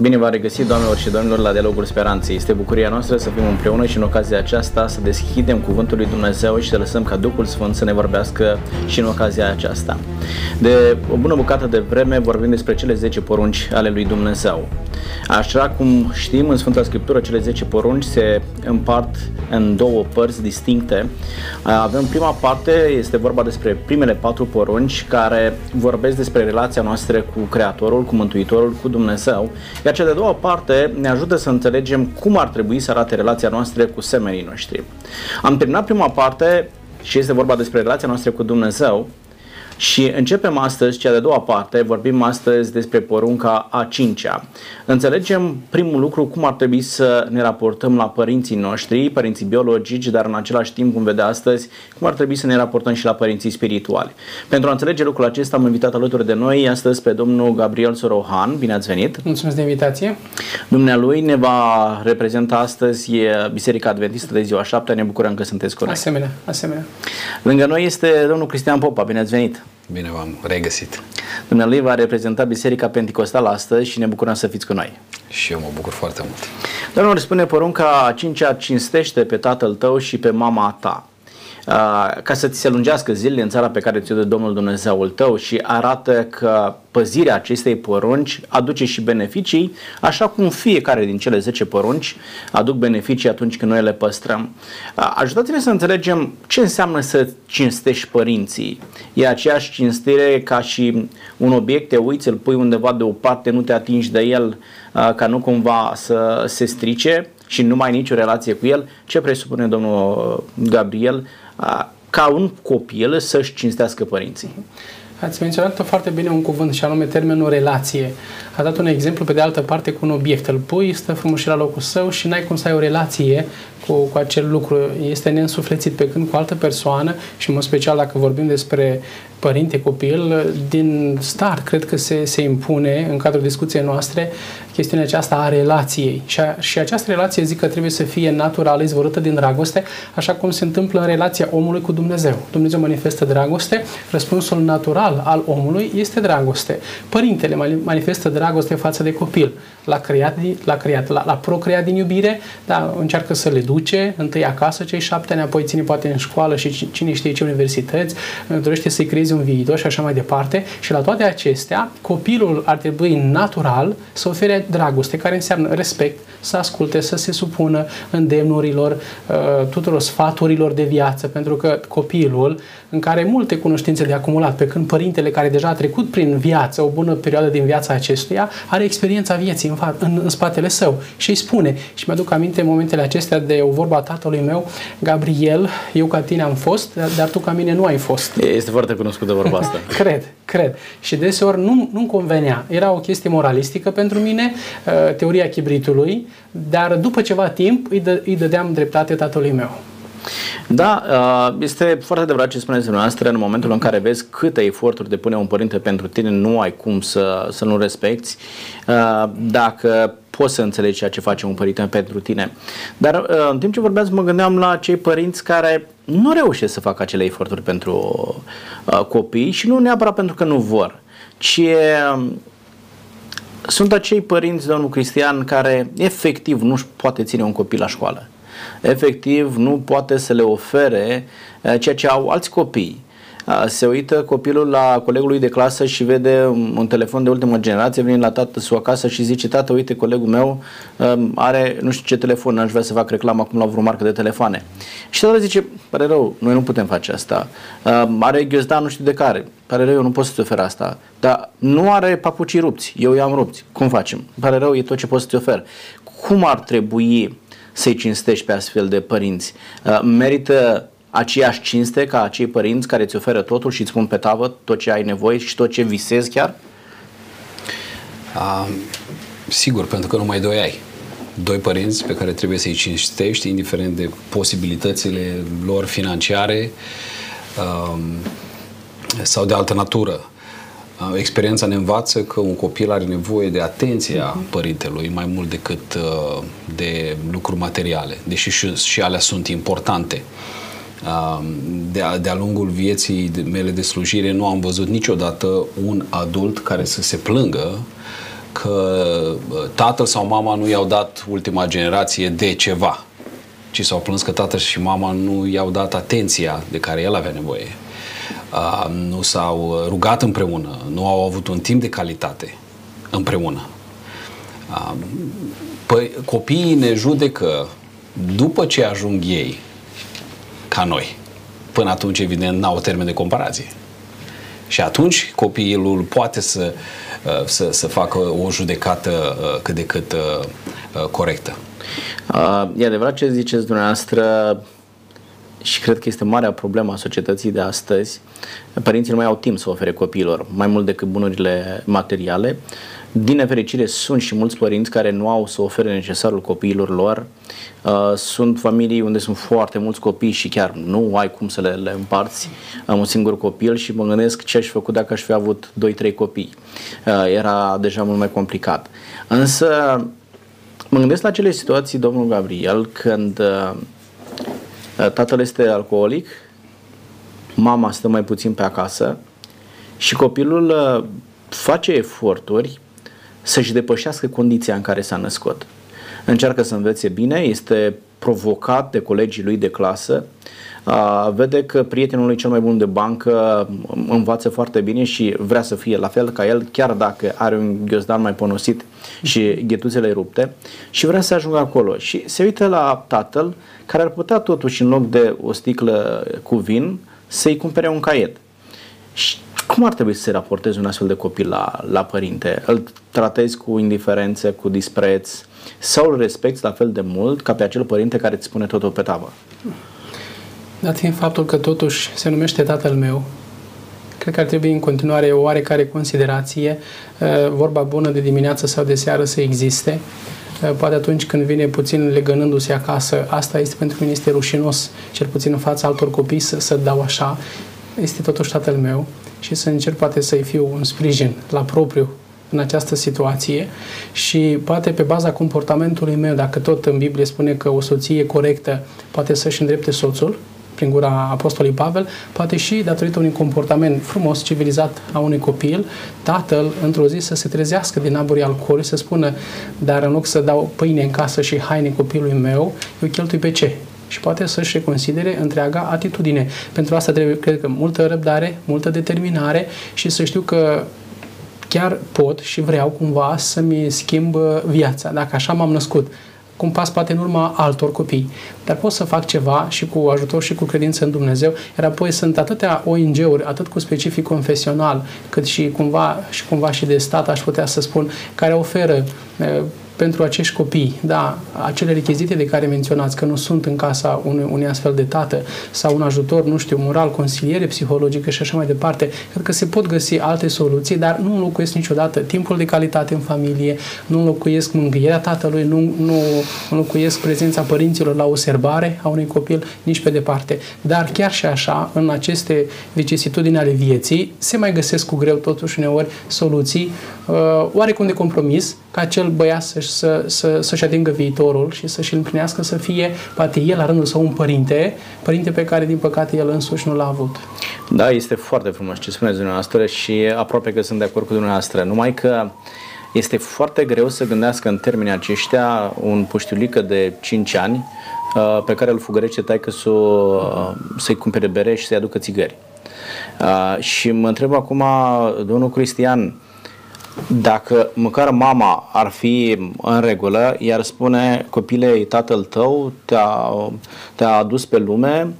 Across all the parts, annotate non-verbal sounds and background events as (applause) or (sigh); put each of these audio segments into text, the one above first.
Bine v-am regăsit, doamnelor și domnilor, la Dialogul Speranței. Este bucuria noastră să fim împreună și în ocazia aceasta să deschidem Cuvântul lui Dumnezeu și să lăsăm ca Duhul Sfânt să ne vorbească și în ocazia aceasta. De o bună bucată de vreme vorbim despre cele 10 porunci ale lui Dumnezeu. Așa cum știm, în Sfânta Scriptură, cele 10 porunci se împart în două părți distincte. Avem prima parte, este vorba despre primele patru porunci care vorbesc despre relația noastră cu Creatorul, cu Mântuitorul, cu Dumnezeu, iar cea de doua parte ne ajută să înțelegem cum ar trebui să arate relația noastră cu semenii noștri. Am terminat prima parte și este vorba despre relația noastră cu Dumnezeu, și începem astăzi cea de doua parte, vorbim astăzi despre porunca a cincea. Înțelegem primul lucru cum ar trebui să ne raportăm la părinții noștri, părinții biologici, dar în același timp vom vedea astăzi cum ar trebui să ne raportăm și la părinții spirituali. Pentru a înțelege lucrul acesta am invitat alături de noi astăzi pe domnul Gabriel Sorohan. Bine ați venit! Mulțumesc de invitație! Dumnealui ne va reprezenta astăzi Biserica Adventistă de ziua 7. Ne bucurăm că sunteți cu noi. Asemenea, asemenea. Lângă noi este domnul Cristian Popa. Bine ați venit! Bine v-am regăsit. Dumnealui va reprezenta Biserica Pentecostală astăzi și ne bucurăm să fiți cu noi. Și eu mă bucur foarte mult. Domnul spune porunca a cincea cinstește pe tatăl tău și pe mama ta ca să ți se lungească zilele în țara pe care ți-o dă Domnul Dumnezeul tău și arată că păzirea acestei porunci aduce și beneficii, așa cum fiecare din cele 10 porunci aduc beneficii atunci când noi le păstrăm. Ajutați-ne să înțelegem ce înseamnă să cinstești părinții. E aceeași cinstire ca și un obiect, te uiți, îl pui undeva deoparte, nu te atingi de el ca nu cumva să se strice și nu mai ai nicio relație cu el. Ce presupune domnul Gabriel ca un copil să-și cinstească părinții? Ați menționat foarte bine un cuvânt și anume termenul relație. A dat un exemplu pe de altă parte cu un obiect. Îl pui, stă frumos și la locul său și n-ai cum să ai o relație cu, cu acel lucru. Este neînsuflețit pe când cu altă persoană și în mod special dacă vorbim despre părinte, copil, din start cred că se, se impune în cadrul discuției noastre chestiunea aceasta a relației. Și, a, și această relație zic că trebuie să fie naturală, izvorâtă din dragoste, așa cum se întâmplă în relația omului cu Dumnezeu. Dumnezeu manifestă dragoste, răspunsul natural al omului este dragoste. Părintele manifestă dragoste față de copil. L-a creat, l-a, creat, l-a, l-a procreat din iubire, da, încearcă să le duce, întâi acasă cei șapte ani, apoi ține poate în școală și cine știe ce universități, dorește să-i creeze un viitor și așa mai departe. Și la toate acestea, copilul ar trebui natural să ofere dragoste, care înseamnă respect, să asculte, să se supună îndemnurilor, uh, tuturor sfaturilor de viață, pentru că copilul, în care multe cunoștințe de acumulat, pe când părintele care deja a trecut prin viață, o bună perioadă din viața acestuia, are experiența vieții în, în, în spatele său și îi spune. Și mi-aduc aminte momentele acestea de o vorba tatălui meu, Gabriel, eu ca tine am fost, dar tu ca mine nu ai fost. Este foarte cunoscută vorba asta. (laughs) cred, cred. Și deseori nu, nu convenea. Era o chestie moralistică pentru mine, uh, teoria chibritului, dar după ceva timp îi, dă, îi dădeam dreptate tatălui meu. Da, uh, este foarte adevărat ce spuneți dumneavoastră în momentul în care vezi câte eforturi depune un părinte pentru tine, nu ai cum să, să nu respecti. Uh, dacă poți să înțelegi ceea ce face un părinte pentru tine. Dar uh, în timp ce vorbeați, mă gândeam la cei părinți care nu reușesc să facă acele eforturi pentru copii și nu neapărat pentru că nu vor, ci sunt acei părinți, domnul Cristian, care efectiv nu-și poate ține un copil la școală. Efectiv nu poate să le ofere eh, ceea ce au alți copii se uită copilul la colegul lui de clasă și vede un telefon de ultimă generație, vine la tată său acasă și zice, tată, uite, colegul meu are nu știu ce telefon, aș vrea să fac reclamă acum la vreo marcă de telefoane. Și tata zice, pare rău, noi nu putem face asta. Are ghiozdan nu știu de care, pare rău, eu nu pot să-ți ofer asta. Dar nu are papucii rupți, eu i-am rupți. Cum facem? Pare rău, e tot ce pot să-ți ofer. Cum ar trebui să-i cinstești pe astfel de părinți? Merită aceeași cinste ca acei părinți care îți oferă totul și îți pun pe tavă tot ce ai nevoie și tot ce visezi chiar? A, sigur, pentru că numai doi ai. Doi părinți pe care trebuie să-i cinstești, indiferent de posibilitățile lor financiare um, sau de altă natură. Experiența ne învață că un copil are nevoie de atenția mhm. părintelui mai mult decât uh, de lucruri materiale, deși și, și alea sunt importante. Uh, de-a, de-a lungul vieții mele de slujire nu am văzut niciodată un adult care să se plângă că tatăl sau mama nu i-au dat ultima generație de ceva, ci s-au plâns că tatăl și mama nu i-au dat atenția de care el avea nevoie. Nu s-au rugat împreună, nu au avut un timp de calitate împreună. Păi, copiii ne judecă după ce ajung ei ca noi. Până atunci, evident, n-au termen de comparație. Și atunci copilul poate să, uh, să, să facă o judecată uh, cât de cât uh, corectă. E adevărat ce ziceți dumneavoastră și cred că este marea problemă a societății de astăzi. Părinții nu mai au timp să ofere copiilor mai mult decât bunurile materiale. Din nefericire, sunt și mulți părinți care nu au să ofere necesarul copiilor lor. Uh, sunt familii unde sunt foarte mulți copii și chiar nu ai cum să le, le împarți. Am un singur copil și mă gândesc ce aș fi făcut dacă aș fi avut 2-3 copii. Uh, era deja mult mai complicat. Însă, mă gândesc la acele situații, domnul Gabriel, când uh, tatăl este alcoolic, mama stă mai puțin pe acasă și copilul face eforturi să-și depășească condiția în care s-a născut. Încearcă să învețe bine, este provocat de colegii lui de clasă, vede că prietenul lui cel mai bun de bancă învață foarte bine și vrea să fie la fel ca el, chiar dacă are un ghiozdan mai ponosit și ghetuțele rupte și vrea să ajungă acolo. Și se uită la tatăl care ar putea totuși în loc de o sticlă cu vin să-i cumpere un caiet. Și cum ar trebui să se raporteze un astfel de copil la, la părinte? Îl tratezi cu indiferență, cu dispreț sau îl respecti la fel de mult ca pe acel părinte care îți spune totul pe tavă? Dat fiind faptul că totuși se numește tatăl meu, cred că ar trebui în continuare o oarecare considerație, uh, vorba bună de dimineață sau de seară să existe. Uh, poate atunci când vine puțin legănându-se acasă, asta este pentru mine este rușinos, cel puțin în fața altor copii să, să dau așa, este totuși tatăl meu și să încerc poate să-i fiu un sprijin la propriu în această situație și poate pe baza comportamentului meu, dacă tot în Biblie spune că o soție corectă poate să-și îndrepte soțul, prin gura Apostolului Pavel, poate și datorită unui comportament frumos, civilizat a unui copil, tatăl într-o zi să se trezească din aburii alcoolului, să spună, dar în loc să dau pâine în casă și haine copilului meu, eu cheltui pe ce? Și poate să-și reconsidere întreaga atitudine. Pentru asta trebuie, cred că, multă răbdare, multă determinare și să știu că chiar pot și vreau cumva să-mi schimb viața. Dacă așa m-am născut, cum pas poate în urma altor copii. Dar pot să fac ceva și cu ajutor și cu credință în Dumnezeu, iar apoi sunt atâtea ONG-uri, atât cu specific confesional, cât și cumva și cumva și de stat, aș putea să spun, care oferă pentru acești copii, da, acele rechizite de care menționați, că nu sunt în casa unui, unui astfel de tată sau un ajutor, nu știu, moral, consiliere psihologică și așa mai departe, cred că se pot găsi alte soluții, dar nu înlocuiesc niciodată timpul de calitate în familie, nu înlocuiesc mângâierea tatălui, nu, nu înlocuiesc prezența părinților la o serbare a unui copil, nici pe departe. Dar chiar și așa, în aceste vicesitudini ale vieții, se mai găsesc cu greu totuși uneori soluții uh, oarecum de compromis, ca acel băiat să-și, să, să, să-și atingă viitorul și să-și împlinească să fie, poate el la rândul său, un părinte, părinte pe care, din păcate, el însuși nu l-a avut. Da, este foarte frumos ce spuneți dumneavoastră și aproape că sunt de acord cu dumneavoastră. Numai că este foarte greu să gândească în termenii aceștia un puștiulică de 5 ani uh, pe care îl fugărește taică să, uh, să-i cumpere bere și să-i aducă țigări. Uh, și mă întreb acum, domnul Cristian, dacă măcar mama ar fi în regulă, iar spune copilei, tatăl tău te-a, te-a adus pe lume,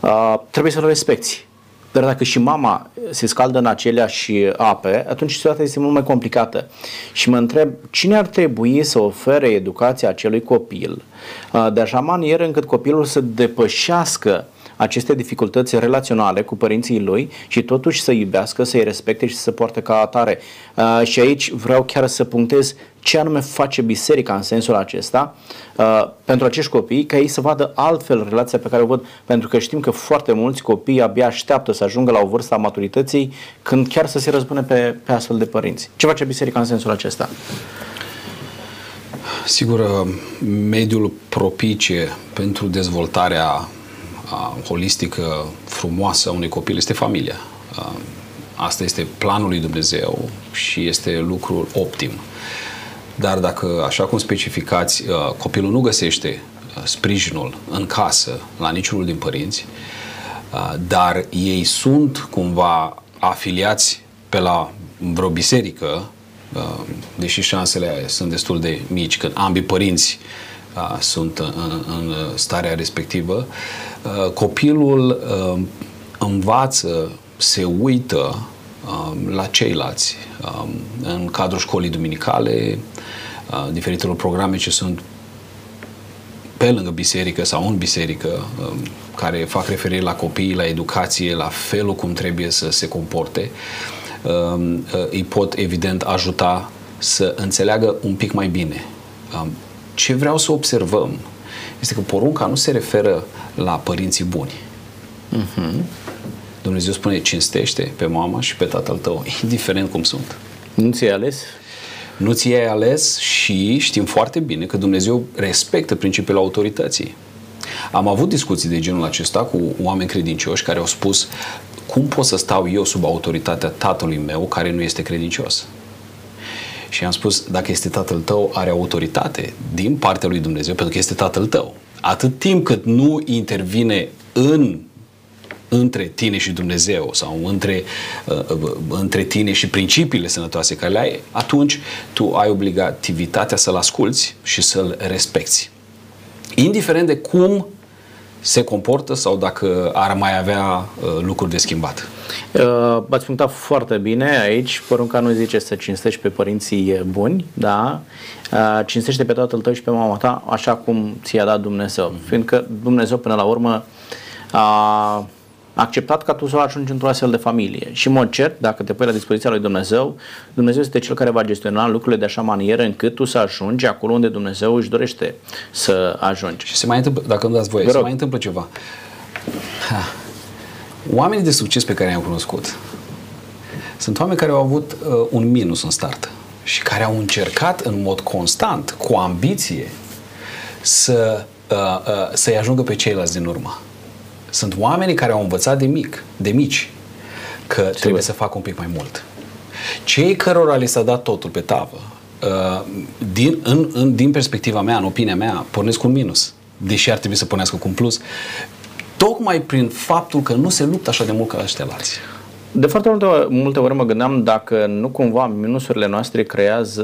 uh, trebuie să-l respecti. Dar dacă și mama se scaldă în aceleași ape, atunci situația este mult mai complicată. Și mă întreb, cine ar trebui să ofere educația acelui copil uh, de așa manieră încât copilul să depășească aceste dificultăți relaționale cu părinții lui și totuși să iubească, să-i respecte și să se poarte ca atare. Uh, și aici vreau chiar să punctez ce anume face biserica în sensul acesta uh, pentru acești copii, ca ei să vadă altfel relația pe care o văd, pentru că știm că foarte mulți copii abia așteaptă să ajungă la o vârstă a maturității când chiar să se răzbune pe, pe astfel de părinți. Ce face biserica în sensul acesta? Sigur, uh, mediul propice pentru dezvoltarea holistică frumoasă a unui copil este familia. asta este planul lui Dumnezeu și este lucrul optim. Dar dacă, așa cum specificați, uh, copilul nu găsește uh, sprijinul în casă la niciunul din părinți, uh, dar ei sunt cumva afiliați pe la vreo biserică, deși șansele sunt destul de mici când ambii părinți sunt în, în starea respectivă, copilul învață, se uită la ceilalți în cadrul școlii duminicale, diferitelor programe ce sunt pe lângă biserică sau în biserică, um, care fac referire la copii, la educație, la felul cum trebuie să se comporte, um, uh, îi pot evident ajuta să înțeleagă un pic mai bine. Um, ce vreau să observăm este că porunca nu se referă la părinții buni. Uh-huh. Dumnezeu spune cinstește pe mama și pe tatăl tău, (laughs) indiferent cum sunt. Nu ți-ai ales? Nu ți-ai ales și știm foarte bine că Dumnezeu respectă principiul autorității. Am avut discuții de genul acesta cu oameni credincioși care au spus cum pot să stau eu sub autoritatea tatălui meu care nu este credincios? Și am spus, dacă este tatăl tău, are autoritate din partea lui Dumnezeu, pentru că este tatăl tău. Atât timp cât nu intervine în între tine și Dumnezeu sau între, uh, uh, între tine și principiile sănătoase care le ai, atunci tu ai obligativitatea să-l asculți și să-l respecti. Indiferent de cum se comportă sau dacă ar mai avea uh, lucruri de schimbat. Uh, ați punctat foarte bine aici. Porunca nu zice să cinstești pe părinții buni, da? Uh, cinstește pe tatăl tău și pe mama ta așa cum ți-a dat Dumnezeu. Mm-hmm. Fiindcă Dumnezeu până la urmă a acceptat ca tu să ajungi într-o astfel de familie. Și, în mod cert, dacă te pui la dispoziția lui Dumnezeu, Dumnezeu este cel care va gestiona lucrurile de așa manieră încât tu să ajungi acolo unde Dumnezeu își dorește să ajungi. Și se mai întâmplă, dacă nu dați voie, se mai întâmplă ceva. Ha. Oamenii de succes pe care i-am cunoscut sunt oameni care au avut uh, un minus în start și care au încercat în mod constant, cu ambiție, să, uh, uh, să-i ajungă pe ceilalți din urmă. Sunt oamenii care au învățat de mic, de mici, că Ce trebuie să facă un pic mai mult. Cei cărora li s-a dat totul pe tavă, uh, din, în, în, din perspectiva mea, în opinia mea, pornesc cu un minus, deși ar trebui să pornească cu un plus, tocmai prin faptul că nu se luptă așa de mult ca ăștia alții. De foarte multe, multe ori mă gândeam dacă nu cumva minusurile noastre creează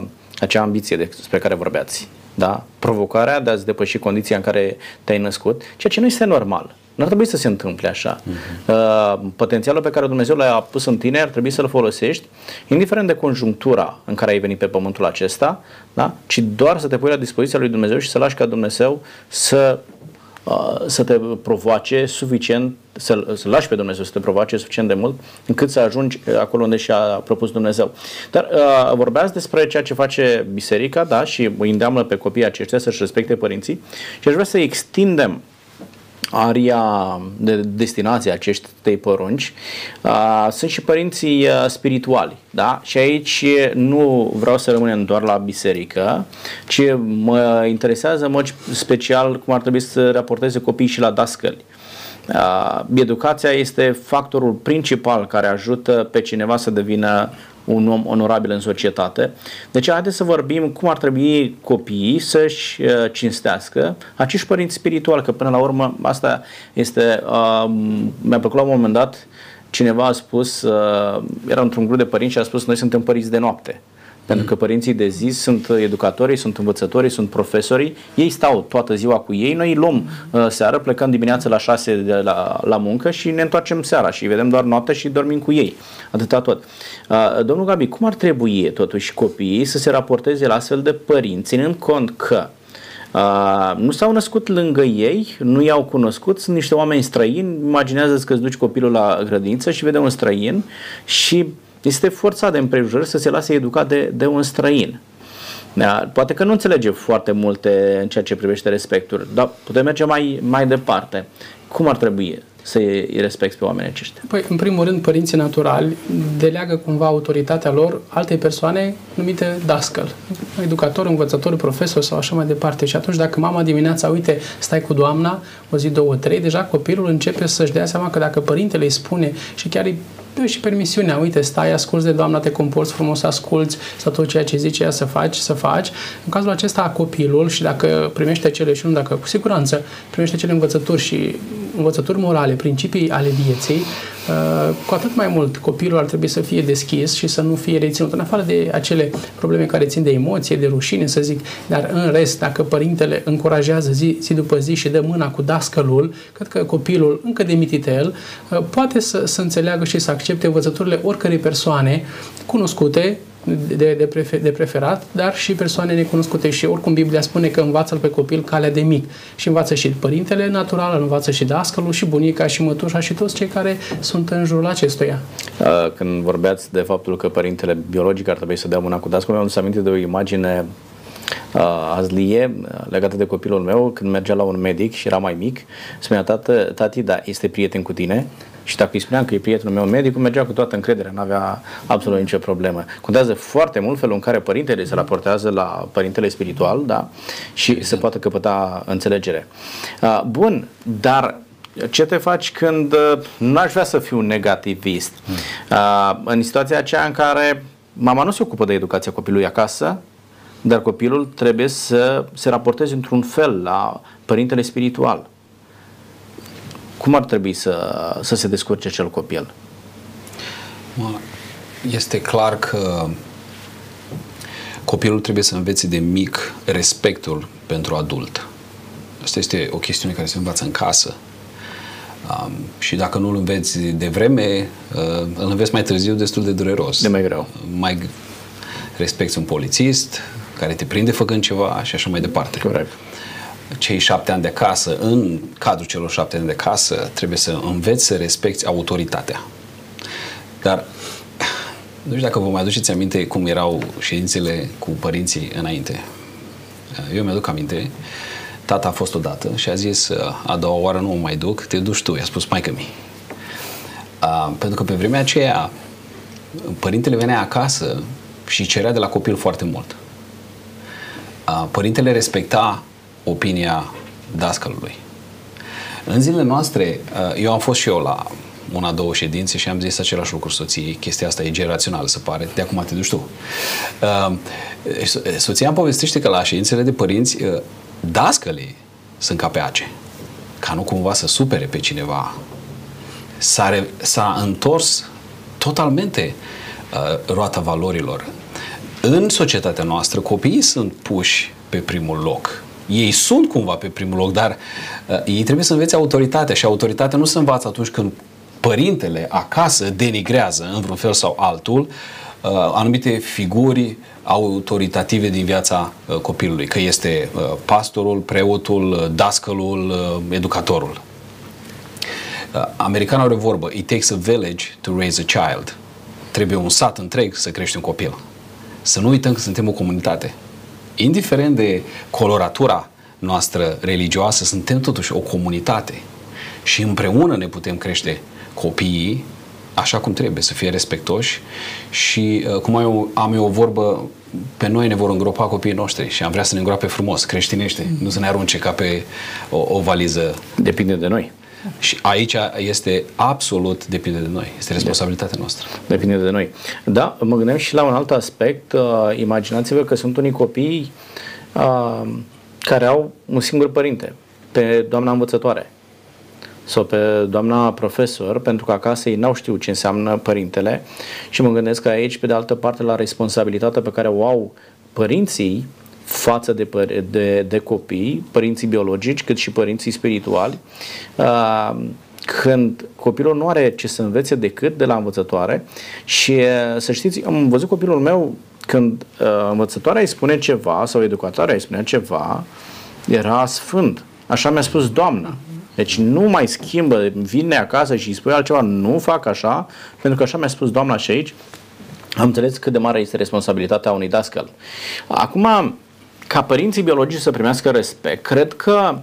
uh, acea ambiție despre care vorbeați da? provocarea de a-ți depăși condiția în care te-ai născut, ceea ce nu este normal. Nu ar trebui să se întâmple așa. Uh-huh. Uh, potențialul pe care Dumnezeu l-a pus în tine ar trebui să-l folosești, indiferent de conjunctura în care ai venit pe pământul acesta, da? ci doar să te pui la dispoziția lui Dumnezeu și să lași ca Dumnezeu să Uh, să te provoace suficient, să, să lași pe Dumnezeu să te provoace suficient de mult încât să ajungi acolo unde și-a propus Dumnezeu. Dar uh, vorbeați despre ceea ce face biserica, da, și îi îndeamnă pe copiii aceștia să-și respecte părinții și aș vrea să extindem aria de destinație a acestei porunci uh, sunt și părinții uh, spirituali. Da? Și aici nu vreau să rămânem doar la biserică, ci mă interesează în mod special cum ar trebui să raporteze copiii și la dascăli. Uh, educația este factorul principal care ajută pe cineva să devină un om onorabil în societate. Deci haideți să vorbim cum ar trebui copiii să-și uh, cinstească acești părinți spirituali, că până la urmă asta este, uh, mi-a plăcut la un moment dat, cineva a spus, uh, era într-un grup de părinți și a spus noi suntem părinți de noapte. Pentru că părinții de zi sunt educatorii, sunt învățătorii, sunt profesorii, ei stau toată ziua cu ei, noi îi luăm uh, seară, plecăm dimineața la 6 de la, la muncă și ne întoarcem seara și vedem doar noaptea și dormim cu ei. Atâta tot. Uh, domnul Gabi, cum ar trebui totuși copiii să se raporteze la astfel de părinți, ținând cont că Uh, nu s-au născut lângă ei, nu i-au cunoscut, sunt niște oameni străini, imaginează că îți duci copilul la grădință și vede un străin și este forțat de împrejurări să se lase educat de, de un străin. Da, poate că nu înțelege foarte multe în ceea ce privește respectul, dar putem merge mai, mai departe. Cum ar trebui să îi respecti pe oamenii aceștia? Păi, în primul rând, părinții naturali deleagă cumva autoritatea lor altei persoane numite dascăl, educator, învățător, profesor sau așa mai departe. Și atunci, dacă mama dimineața, uite, stai cu doamna, o zi, două, trei, deja copilul începe să-și dea seama că dacă părintele îi spune și chiar îi dă și permisiunea, uite, stai, asculți de doamna, te comporți frumos, asculți, sau tot ceea ce zice ea să faci, să faci. În cazul acesta, copilul, și dacă primește cele și nu, dacă cu siguranță primește cele învățături și învățături morale, principii ale vieții, uh, cu atât mai mult copilul ar trebui să fie deschis și să nu fie reținut, în afară de acele probleme care țin de emoție, de rușine, să zic, dar în rest, dacă părintele încurajează zi, zi după zi și dă mâna cu dascălul, cred că copilul, încă de mititel, uh, poate să, să înțeleagă și să accepte învățăturile oricărei persoane cunoscute, de, de, prefer, de preferat, dar și persoane necunoscute. Și oricum Biblia spune că învață pe copil calea de mic. Și învață și părintele natural, învață și dascălul, și bunica, și mătușa, și toți cei care sunt în jurul acestuia. Când vorbeați de faptul că părintele biologic ar trebui să dea mâna cu dascălul, mi-am adus aminte de o imagine uh, azlie legată de copilul meu când mergea la un medic și era mai mic. Spunea, tată, tati, da, este prieten cu tine? Și dacă îi spuneam că e prietenul meu medic, mergea cu toată încrederea, nu avea absolut nicio problemă. Contează foarte mult felul în care părintele se raportează la părintele spiritual, da? Și exact. se poate căpăta înțelegere. Uh, bun, dar ce te faci când uh, nu aș vrea să fiu negativist? Hmm. Uh, în situația aceea în care mama nu se ocupă de educația copilului acasă, dar copilul trebuie să se raporteze într-un fel la părintele spiritual. Cum ar trebui să, să se descurce cel copil? Este clar că copilul trebuie să învețe de mic respectul pentru adult. Asta este o chestiune care se învață în casă. Um, și dacă nu îl înveți de vreme, uh, îl înveți mai târziu destul de dureros. De mai greu. Mai respecti un polițist care te prinde făcând ceva și așa mai departe. Corect cei șapte ani de casă, în cadrul celor șapte ani de casă, trebuie să înveți să respecti autoritatea. Dar nu știu dacă vă mai aduceți aminte cum erau ședințele cu părinții înainte. Eu mi-aduc aminte, tata a fost odată și a zis, a doua oară nu mă mai duc, te duci tu, i-a spus maică mi. pentru că pe vremea aceea părintele venea acasă și cerea de la copil foarte mult. părintele respecta opinia dascălului. În zilele noastre, uh, eu am fost și eu la una, două ședințe și am zis același lucru soției. Chestia asta e generațională, se pare. De acum te duci tu. Uh, soția îmi povestește că la ședințele de părinți, uh, dascălii sunt ca pe ace. Ca nu cumva să supere pe cineva. S-a, re- s-a întors totalmente uh, roata valorilor. În societatea noastră, copiii sunt puși pe primul loc ei sunt cumva pe primul loc, dar uh, ei trebuie să învețe autoritatea și autoritatea nu se învață atunci când părintele acasă denigrează în vreun fel sau altul uh, anumite figuri autoritative din viața uh, copilului, că este uh, pastorul, preotul, uh, dascălul, uh, educatorul. Uh, americanul are o vorbă, it takes a village to raise a child. Trebuie un sat întreg să crești un copil. Să nu uităm că suntem o comunitate indiferent de coloratura noastră religioasă, suntem totuși o comunitate și împreună ne putem crește copiii așa cum trebuie, să fie respectoși și uh, cum am eu, am eu o vorbă, pe noi ne vor îngropa copiii noștri și am vrea să ne îngroape frumos, creștinește, mm. nu să ne arunce ca pe o, o valiză. Depinde de noi. Și aici este absolut depinde de noi. Este responsabilitatea noastră. Depinde de noi. Da, mă gândeam și la un alt aspect. Uh, imaginați-vă că sunt unii copii uh, care au un singur părinte, pe doamna învățătoare sau pe doamna profesor, pentru că acasă ei n-au știut ce înseamnă părintele și mă gândesc că aici, pe de altă parte, la responsabilitatea pe care o au părinții față de, de, de copii, părinții biologici, cât și părinții spirituali, uh, când copilul nu are ce să învețe decât de la învățătoare și uh, să știți, am văzut copilul meu când uh, învățătoarea îi spune ceva sau educatoarea îi spune ceva, era sfânt. Așa mi-a spus doamna. Deci nu mai schimbă, vine acasă și îi spune altceva, nu fac așa, pentru că așa mi-a spus doamna și aici am înțeles cât de mare este responsabilitatea unui dascăl. Acum, ca părinții biologici să primească respect, cred că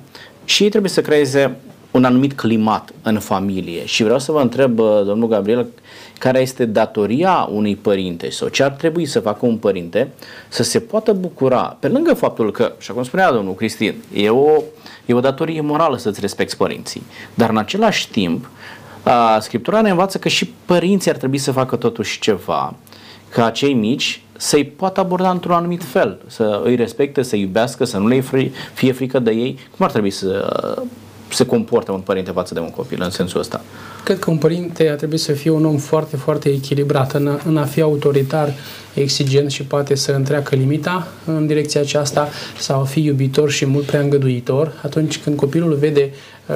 și ei trebuie să creeze un anumit climat în familie. Și vreau să vă întreb, domnul Gabriel, care este datoria unui părinte sau ce ar trebui să facă un părinte să se poată bucura, pe lângă faptul că, și cum spunea domnul Cristin, e o, e o datorie morală să-ți respecti părinții, dar în același timp Scriptura ne învață că și părinții ar trebui să facă totuși ceva ca cei mici să-i poată aborda într-un anumit fel, să îi respecte, să iubească, să nu le fie frică de ei. Cum ar trebui să se comportă un părinte față de un copil în sensul ăsta? Cred că un părinte ar trebui să fie un om foarte, foarte echilibrat în a, în a fi autoritar, exigent și poate să întreacă limita în direcția aceasta sau a fi iubitor și mult prea îngăduitor. Atunci când copilul vede uh,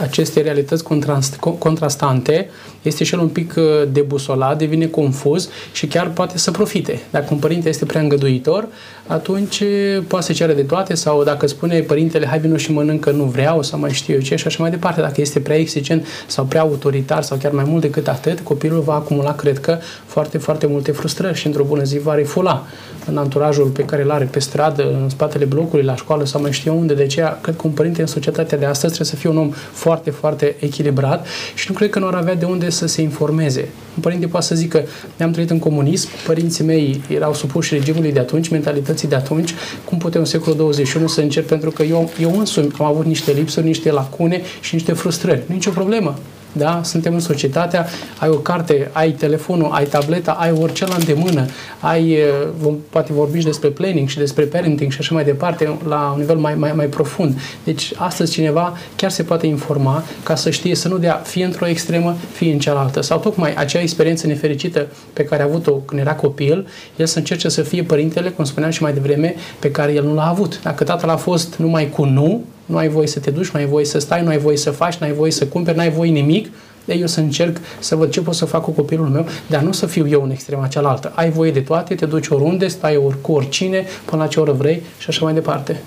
aceste realități contrast, contrastante, este și el un pic uh, debusolat, devine confuz și chiar poate să profite. Dacă un părinte este prea îngăduitor, atunci uh, poate să ceară de toate sau dacă spune părintele hai vină și mănâncă nu vreau sau mai știu eu ce și așa mai departe. Dacă este prea exigent sau prea autoritar sau chiar mai mult decât atât, copilul va acumula, cred că, foarte, foarte multe frustrări și într-o bună zi va refula în anturajul pe care îl are pe stradă, în spatele blocului, la școală sau mai știu eu unde. De aceea, cred că un părinte în societatea de astăzi trebuie să fie un om foarte, foarte echilibrat și nu cred că nu ar avea de unde să se informeze. Un părinte poate să zică, ne-am trăit în comunism, părinții mei erau supuși regimului de atunci, mentalității de atunci, cum putem în secolul 21 să încerc pentru că eu, eu însumi am avut niște lipsuri, niște lacune și niște frustrări. Nici o problemă da? Suntem în societatea, ai o carte, ai telefonul, ai tableta, ai orice la îndemână, ai, vom, poate vorbim și despre planning și despre parenting și așa mai departe, la un nivel mai, mai, mai profund. Deci, astăzi cineva chiar se poate informa ca să știe să nu dea fie într-o extremă, fie în cealaltă. Sau tocmai acea experiență nefericită pe care a avut-o când era copil, el să încerce să fie părintele, cum spuneam și mai devreme, pe care el nu l-a avut. Dacă tatăl a fost numai cu nu, nu ai voie să te duci, nu ai voie să stai, nu ai voie să faci, nu ai voie să cumperi, nu ai voie nimic, de eu să încerc să văd ce pot să fac cu copilul meu, dar nu să fiu eu în extrema cealaltă. Ai voie de toate, te duci oriunde, stai ori cu oricine, până la ce oră vrei și așa mai departe.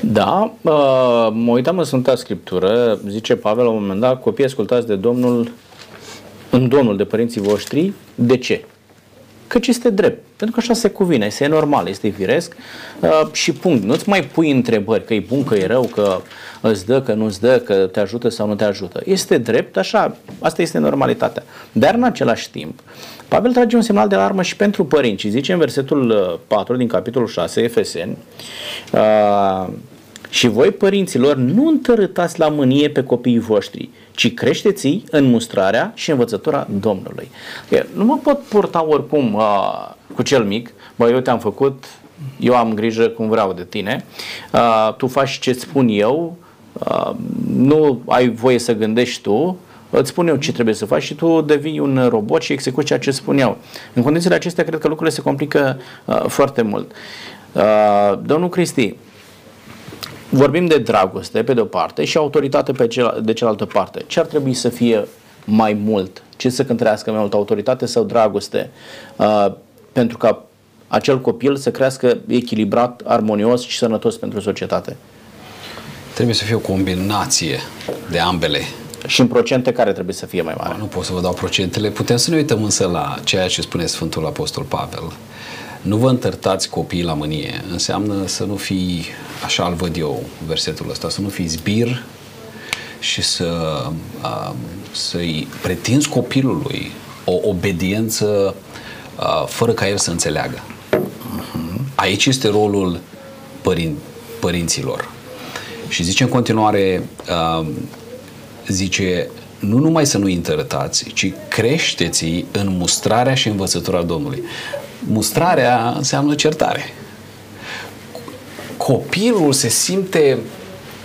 Da, uh, mă uitam în Sfânta Scriptură, zice Pavel la un moment dat, copii ascultați de Domnul, în Domnul de părinții voștri, de ce? Căci este drept. Pentru că așa se cuvine, este normal, este firesc uh, și punct. Nu-ți mai pui întrebări că e bun, că e rău, că îți dă, că nu îți dă, că te ajută sau nu te ajută. Este drept, așa, asta este normalitatea. Dar în același timp, Pavel trage un semnal de alarmă și pentru părinți și zice în versetul 4 uh, din capitolul 6, Efeseni, uh, și voi, părinților, nu întărâtați la mânie pe copiii voștri, ci creșteți în mustrarea și învățătura Domnului. Nu mă pot purta oricum uh, cu cel mic, bă, eu te-am făcut, eu am grijă cum vreau de tine, uh, tu faci ce spun eu, uh, nu ai voie să gândești tu, îți spun eu ce trebuie să faci și tu devii un robot și execuți ceea ce spun eu. În condițiile acestea, cred că lucrurile se complică uh, foarte mult. Uh, domnul Cristi, vorbim de dragoste pe de o parte și autoritate pe cel, de cealaltă parte. Ce ar trebui să fie mai mult? Ce să cântărească mai mult, autoritate sau dragoste? Uh, pentru ca acel copil să crească echilibrat, armonios și sănătos pentru societate. Trebuie să fie o combinație de ambele. Și în procente care trebuie să fie mai mare? Nu pot să vă dau procentele. Putem să ne uităm însă la ceea ce spune Sfântul Apostol Pavel. Nu vă întărtați copiii la mânie. Înseamnă să nu fii, așa îl văd eu, versetul ăsta, să nu fii zbir și să, să-i pretinzi copilului o obediență fără ca el să înțeleagă. Aici este rolul părin, părinților. Și zice în continuare, zice, nu numai să nu întărătați, ci creșteți în mustrarea și învățătura Domnului. Mustrarea înseamnă certare. Copilul se simte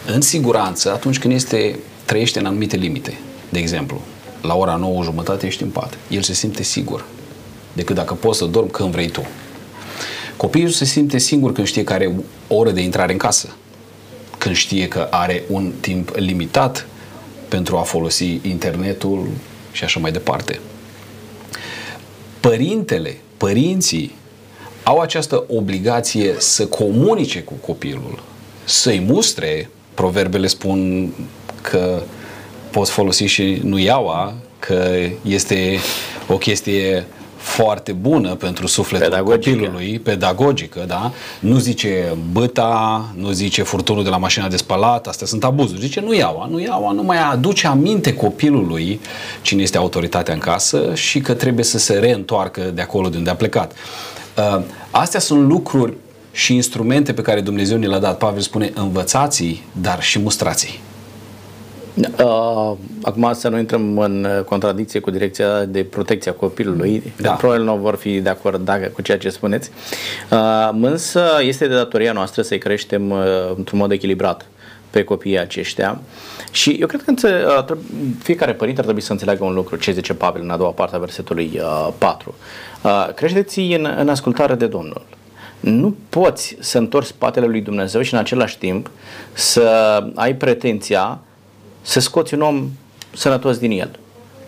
în siguranță atunci când este, trăiește în anumite limite. De exemplu, la ora 9 jumătate ești în pat. El se simte sigur decât dacă poți să dormi când vrei tu. Copilul se simte singur când știe că are o oră de intrare în casă, când știe că are un timp limitat pentru a folosi internetul și așa mai departe. Părintele, părinții au această obligație să comunice cu copilul, să-i mustre, proverbele spun că poți folosi și nuiaua, că este o chestie foarte bună pentru sufletul pedagogică. copilului, pedagogică, da? Nu zice băta, nu zice furtunul de la mașina de spălat, astea sunt abuzuri. Zice nu iau, nu iau, nu mai aduce aminte copilului cine este autoritatea în casă și că trebuie să se reîntoarcă de acolo de unde a plecat. Uh, astea sunt lucruri și instrumente pe care Dumnezeu ne le-a dat. Pavel spune învățați dar și mustrați Uh, acum să nu intrăm în contradicție cu direcția de protecție a copilului, da. probabil nu vor fi de acord dacă, cu ceea ce spuneți, uh, însă este de datoria noastră să-i creștem uh, într-un mod echilibrat pe copiii aceștia. Și eu cred că uh, fiecare părinte ar trebui să înțeleagă un lucru, ce zice Pavel în a doua parte a versetului uh, 4. Uh, creșteți în, în ascultare de Domnul. Nu poți să întorci spatele lui Dumnezeu și în același timp să ai pretenția să scoți un om sănătos din el.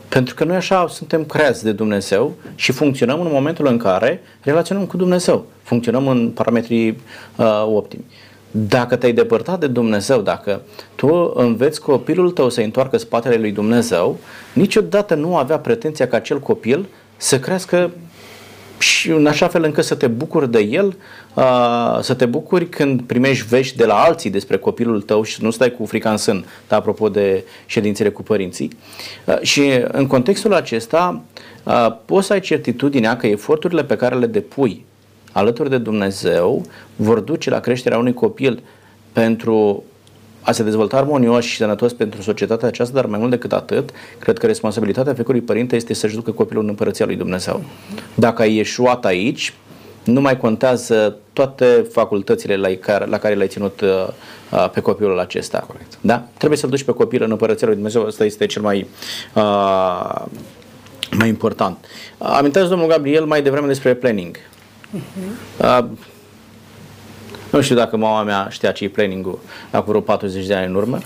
Pentru că noi așa suntem creați de Dumnezeu și funcționăm în momentul în care relaționăm cu Dumnezeu. Funcționăm în parametrii uh, optimi. Dacă te-ai depărtat de Dumnezeu, dacă tu înveți copilul tău să întoarcă spatele lui Dumnezeu, niciodată nu avea pretenția ca acel copil să crească și în așa fel încât să te bucuri de el, să te bucuri când primești vești de la alții despre copilul tău și nu stai cu frica în sân, da, apropo de ședințele cu părinții. Și în contextul acesta poți să ai certitudinea că eforturile pe care le depui alături de Dumnezeu vor duce la creșterea unui copil pentru a se dezvolta armonios și sănătos pentru societatea aceasta, dar mai mult decât atât, cred că responsabilitatea fiecărui părinte este să-și ducă copilul în împărăția lui Dumnezeu. Dacă ai ieșuat aici, nu mai contează toate facultățile la care, la care le-ai ținut uh, uh, pe copilul acesta. Corect. Da? Trebuie să-l duci pe copil în împărăția lui Dumnezeu, asta este cel mai, uh, mai important. Amintează domnul Gabriel mai devreme despre planning. Uh-huh. Uh, nu știu dacă mama mea știa ce e planning-ul acum vreo 40 de ani în urmă,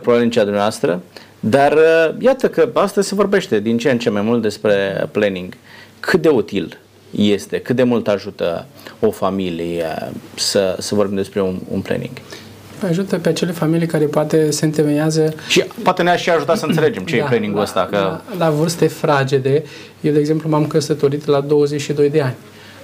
probabil în cea dumneavoastră, dar uh, iată că astăzi se vorbește din ce în ce mai mult despre planning. Cât de util este, cât de mult ajută o familie să, să vorbim despre un, un planning? Ajută pe acele familii care poate se întemeiază... Și poate ne-aș și ajutat să înțelegem ce da, e planning-ul la, ăsta. Că... La, la vârste fragede, eu de exemplu m-am căsătorit la 22 de ani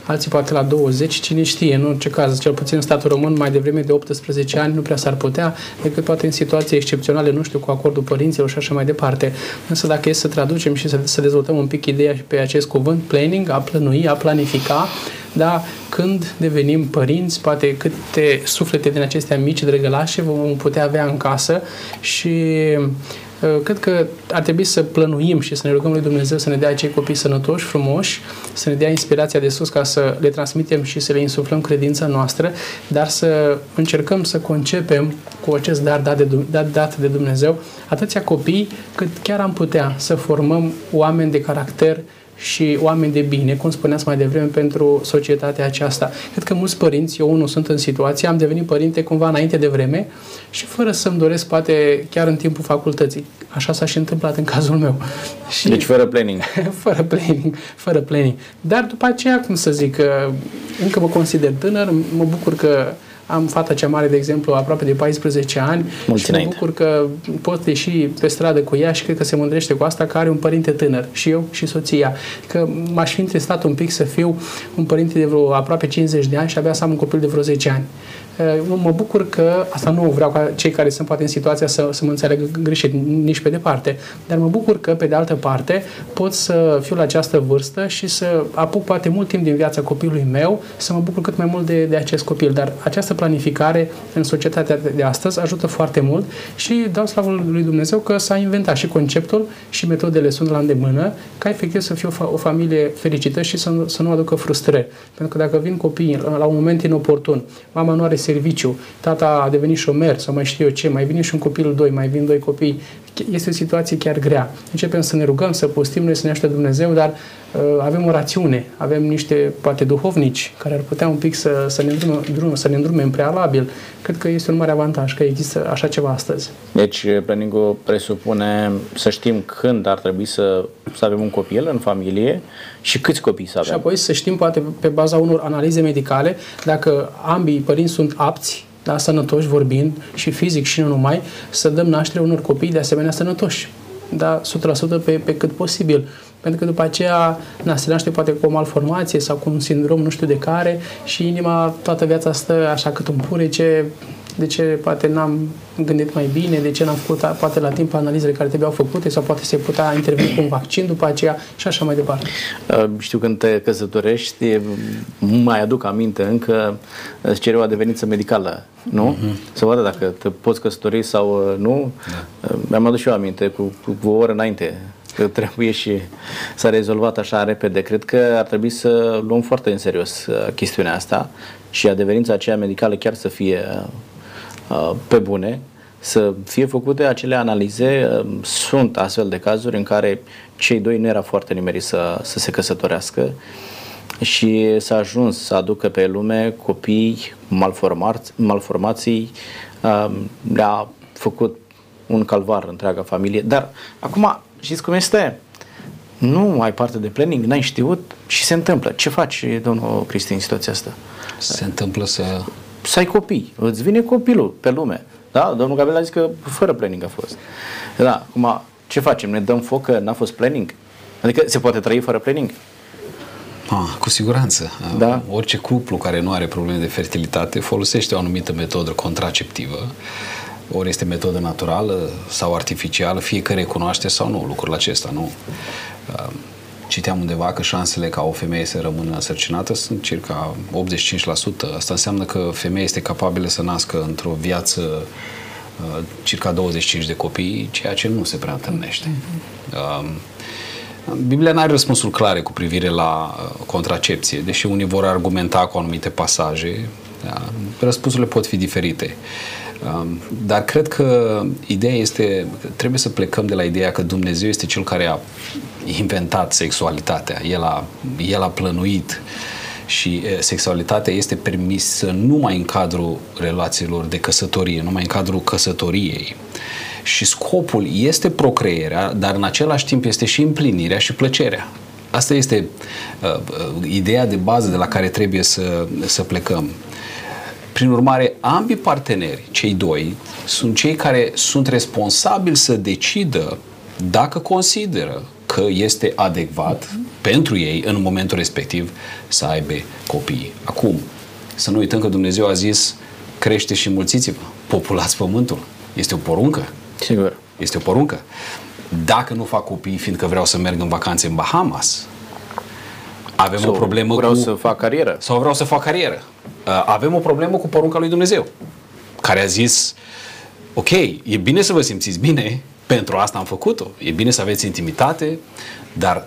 alții poate la 20, cine știe, în orice caz, cel puțin în statul român, mai devreme de 18 ani nu prea s-ar putea, decât poate în situații excepționale, nu știu, cu acordul părinților și așa mai departe. Însă dacă e să traducem și să, să dezvoltăm un pic ideea pe acest cuvânt, planning, a plănui, a planifica, da, când devenim părinți, poate câte suflete din acestea mici drăgălașe vom putea avea în casă și Uh, cred că ar trebui să plănuim și să ne rugăm lui Dumnezeu să ne dea acei copii sănătoși, frumoși, să ne dea inspirația de sus ca să le transmitem și să le insuflăm credința noastră, dar să încercăm să concepem cu acest dar dat de, dat, dat de Dumnezeu atâția copii cât chiar am putea să formăm oameni de caracter și oameni de bine, cum spuneați mai devreme, pentru societatea aceasta. Cred că mulți părinți, eu unul sunt în situație, am devenit părinte cumva înainte de vreme și fără să-mi doresc, poate chiar în timpul facultății. Așa s-a și întâmplat în cazul meu. (laughs) Și deci fără planning. (laughs) fără planning, fără planning. Dar după aceea, cum să zic, încă mă consider tânăr, mă bucur că am fata cea mare, de exemplu, aproape de 14 ani Mulți și mă bucur că pot ieși pe stradă cu ea și cred că se mândrește cu asta că are un părinte tânăr, și eu și soția. Că m-aș fi întristat un pic să fiu un părinte de vreo aproape 50 de ani și abia să am un copil de vreo 10 ani. Eh, mă bucur că, asta nu vreau ca cei care sunt poate în situația să, să mă înțeleagă greșit nici pe departe, dar mă bucur că, pe de altă parte, pot să fiu la această vârstă și să apuc poate mult timp din viața copilului meu, să mă bucur cât mai mult de, de acest copil. Dar această planificare în societatea de astăzi ajută foarte mult și dau slavă lui Dumnezeu că s-a inventat și conceptul și metodele sunt la îndemână ca efectiv să fie o, o familie fericită și să, să nu aducă frustrări. Pentru că dacă vin copiii la un moment inoportun, mama nu are serviciu, tata a devenit șomer sau mai știu eu ce, mai vine și un copil doi, mai vin doi copii, este o situație chiar grea. Începem să ne rugăm, să postim, noi să ne aștepte Dumnezeu, dar uh, avem o rațiune, avem niște, poate, duhovnici care ar putea un pic să, să, ne, îndrume, drum, să ne îndrume în prealabil. Cred că este un mare avantaj că există așa ceva astăzi. Deci, planning presupune să știm când ar trebui să, să avem un copil în familie și câți copii să avem. Și apoi să știm, poate, pe baza unor analize medicale, dacă ambii părinți sunt apți da, sănătoși vorbind și fizic și nu numai, să dăm naștere unor copii de asemenea sănătoși. Da, 100% pe, pe cât posibil. Pentru că după aceea na, se naște poate cu o malformație sau cu un sindrom nu știu de care și inima toată viața stă așa cât un purece, de ce poate n-am gândit mai bine, de ce n-am făcut poate la timp analizele care trebuiau făcute sau poate se putea interveni cu un vaccin după aceea și așa mai departe. Uh, știu când te căsătorești, mai aduc aminte încă, îți cere o adeveniță medicală, nu? Uh-huh. Să vadă dacă te poți căsători sau uh, nu. Da. Uh, mi-am adus și eu aminte cu, cu o oră înainte că trebuie și s-a rezolvat așa repede. Cred că ar trebui să luăm foarte în serios chestiunea asta și adeverința aceea medicală chiar să fie uh, pe bune, să fie făcute acele analize. Uh, sunt astfel de cazuri în care cei doi nu era foarte nimeri să, să se căsătorească și s-a ajuns să aducă pe lume copii malformați, malformații, uh, le-a făcut un calvar întreaga familie. Dar acum, știți cum este? Nu ai parte de planning, n-ai știut și se întâmplă. Ce faci, domnul Cristin, în situația asta? Se întâmplă să... Să ai copii. Îți vine copilul pe lume. Da? Domnul Gabriel a zis că fără planning a fost. Da, acum, ce facem? Ne dăm foc că n-a fost planning? Adică se poate trăi fără planning? Ah, cu siguranță. Da? Orice cuplu care nu are probleme de fertilitate folosește o anumită metodă contraceptivă ori este metodă naturală sau artificială, fiecare cunoaște sau nu lucrul acesta, nu? Citeam undeva că șansele ca o femeie să rămână însărcinată sunt circa 85%. Asta înseamnă că femeia este capabilă să nască într-o viață uh, circa 25 de copii, ceea ce nu se prea întâlnește. Uh, Biblia nu are răspunsuri clare cu privire la uh, contracepție, deși unii vor argumenta cu anumite pasaje, da, răspunsurile pot fi diferite. Um, dar cred că ideea este, trebuie să plecăm de la ideea că Dumnezeu este Cel care a inventat sexualitatea, El a, el a plănuit și sexualitatea este permisă numai în cadrul relațiilor de căsătorie, numai în cadrul căsătoriei. Și scopul este procreerea, dar în același timp este și împlinirea și plăcerea. Asta este uh, uh ideea de bază de la care trebuie să, să plecăm. Prin urmare, ambii parteneri, cei doi, sunt cei care sunt responsabili să decidă dacă consideră că este adecvat pentru ei în momentul respectiv să aibă copii. Acum, să nu uităm că Dumnezeu a zis crește și mulțiți-vă, populați pământul. Este o poruncă. Sigur. Este o poruncă. Dacă nu fac copii, fiindcă vreau să merg în vacanțe în Bahamas, avem sau o problemă vreau cu... să fac carieră. Sau vreau să fac carieră. Uh, avem o problemă cu porunca lui Dumnezeu, care a zis, ok, e bine să vă simțiți bine, pentru asta am făcut-o, e bine să aveți intimitate, dar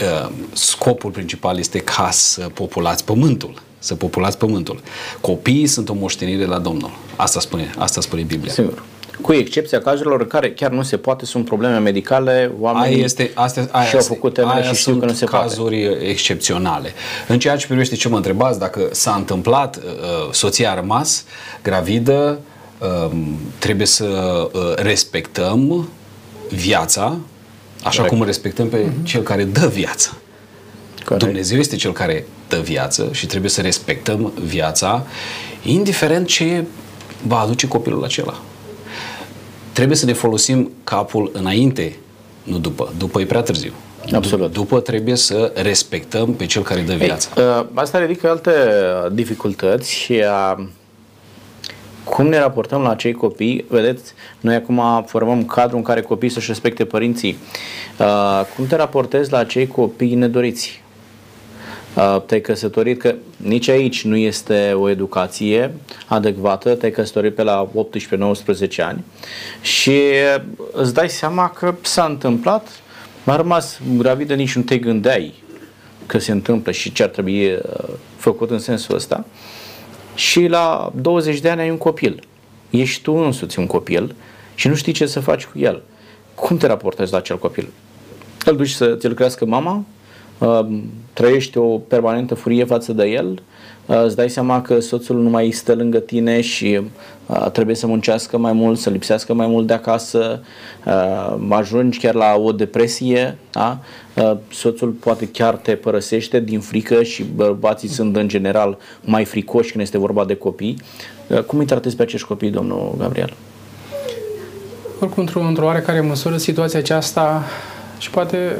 uh, scopul principal este ca să populați pământul să populați pământul. Copiii sunt o moștenire la Domnul. Asta spune, asta spune Biblia. Sigur. Cu excepția cazurilor în care chiar nu se poate, sunt probleme medicale, oamenii aia este, astea, aia și-au făcut temele și știu că nu se cazuri poate. excepționale. În ceea ce privește ce mă întrebați, dacă s-a întâmplat, uh, soția a rămas gravidă, uh, trebuie să uh, respectăm viața, așa Corect. cum respectăm pe uh-huh. cel care dă viața. Corect. Dumnezeu este cel care dă viață și trebuie să respectăm viața, indiferent ce va aduce copilul acela trebuie să ne folosim capul înainte, nu după. După e prea târziu. Absolut. După trebuie să respectăm pe cel care dă viața. Ei, uh, asta ridică alte dificultăți și a cum ne raportăm la acei copii? Vedeți, noi acum formăm cadrul în care copiii să-și respecte părinții. Uh, cum te raportezi la acei copii nedoriți? Te-ai căsătorit, că nici aici nu este o educație adecvată, te-ai căsătorit pe la 18-19 ani și îți dai seama că s-a întâmplat, a rămas gravidă, nici nu te gândeai că se întâmplă și ce ar trebui făcut în sensul ăsta și la 20 de ani ai un copil. Ești tu însuți un copil și nu știi ce să faci cu el. Cum te raportezi la acel copil? Îl duci să ți-l crească mama trăiești o permanentă furie față de el, îți dai seama că soțul nu mai stă lângă tine și trebuie să muncească mai mult, să lipsească mai mult de acasă, ajungi chiar la o depresie, da? soțul poate chiar te părăsește din frică și bărbații sunt în general mai fricoși când este vorba de copii. Cum îi tratezi pe acești copii, domnul Gabriel? Oricum, într-o, într-o oarecare măsură, situația aceasta și poate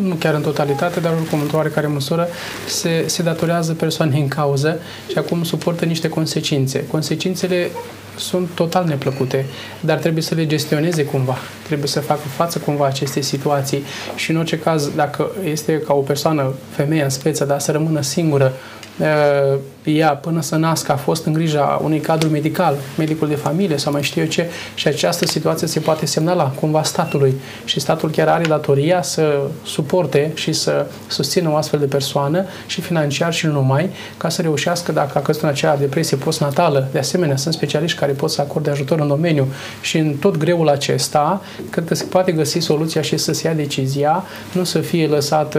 nu chiar în totalitate, dar oricum într-o oarecare măsură, se, se datorează persoanei în cauză și acum suportă niște consecințe. Consecințele sunt total neplăcute, dar trebuie să le gestioneze cumva, trebuie să facă față cumva acestei situații. Și în orice caz, dacă este ca o persoană, femeie în speță, dar să rămână singură, uh, ea până să nască a fost în grija unui cadru medical, medicul de familie sau mai știu eu ce, și această situație se poate semnala cumva statului. Și statul chiar are datoria să suporte și să susțină o astfel de persoană și financiar și nu numai, ca să reușească, dacă a căzut în acea depresie postnatală, de asemenea sunt specialiști care pot să acorde ajutor în domeniu. Și în tot greul acesta, cred că se poate găsi soluția și să se ia decizia, nu să fie lăsat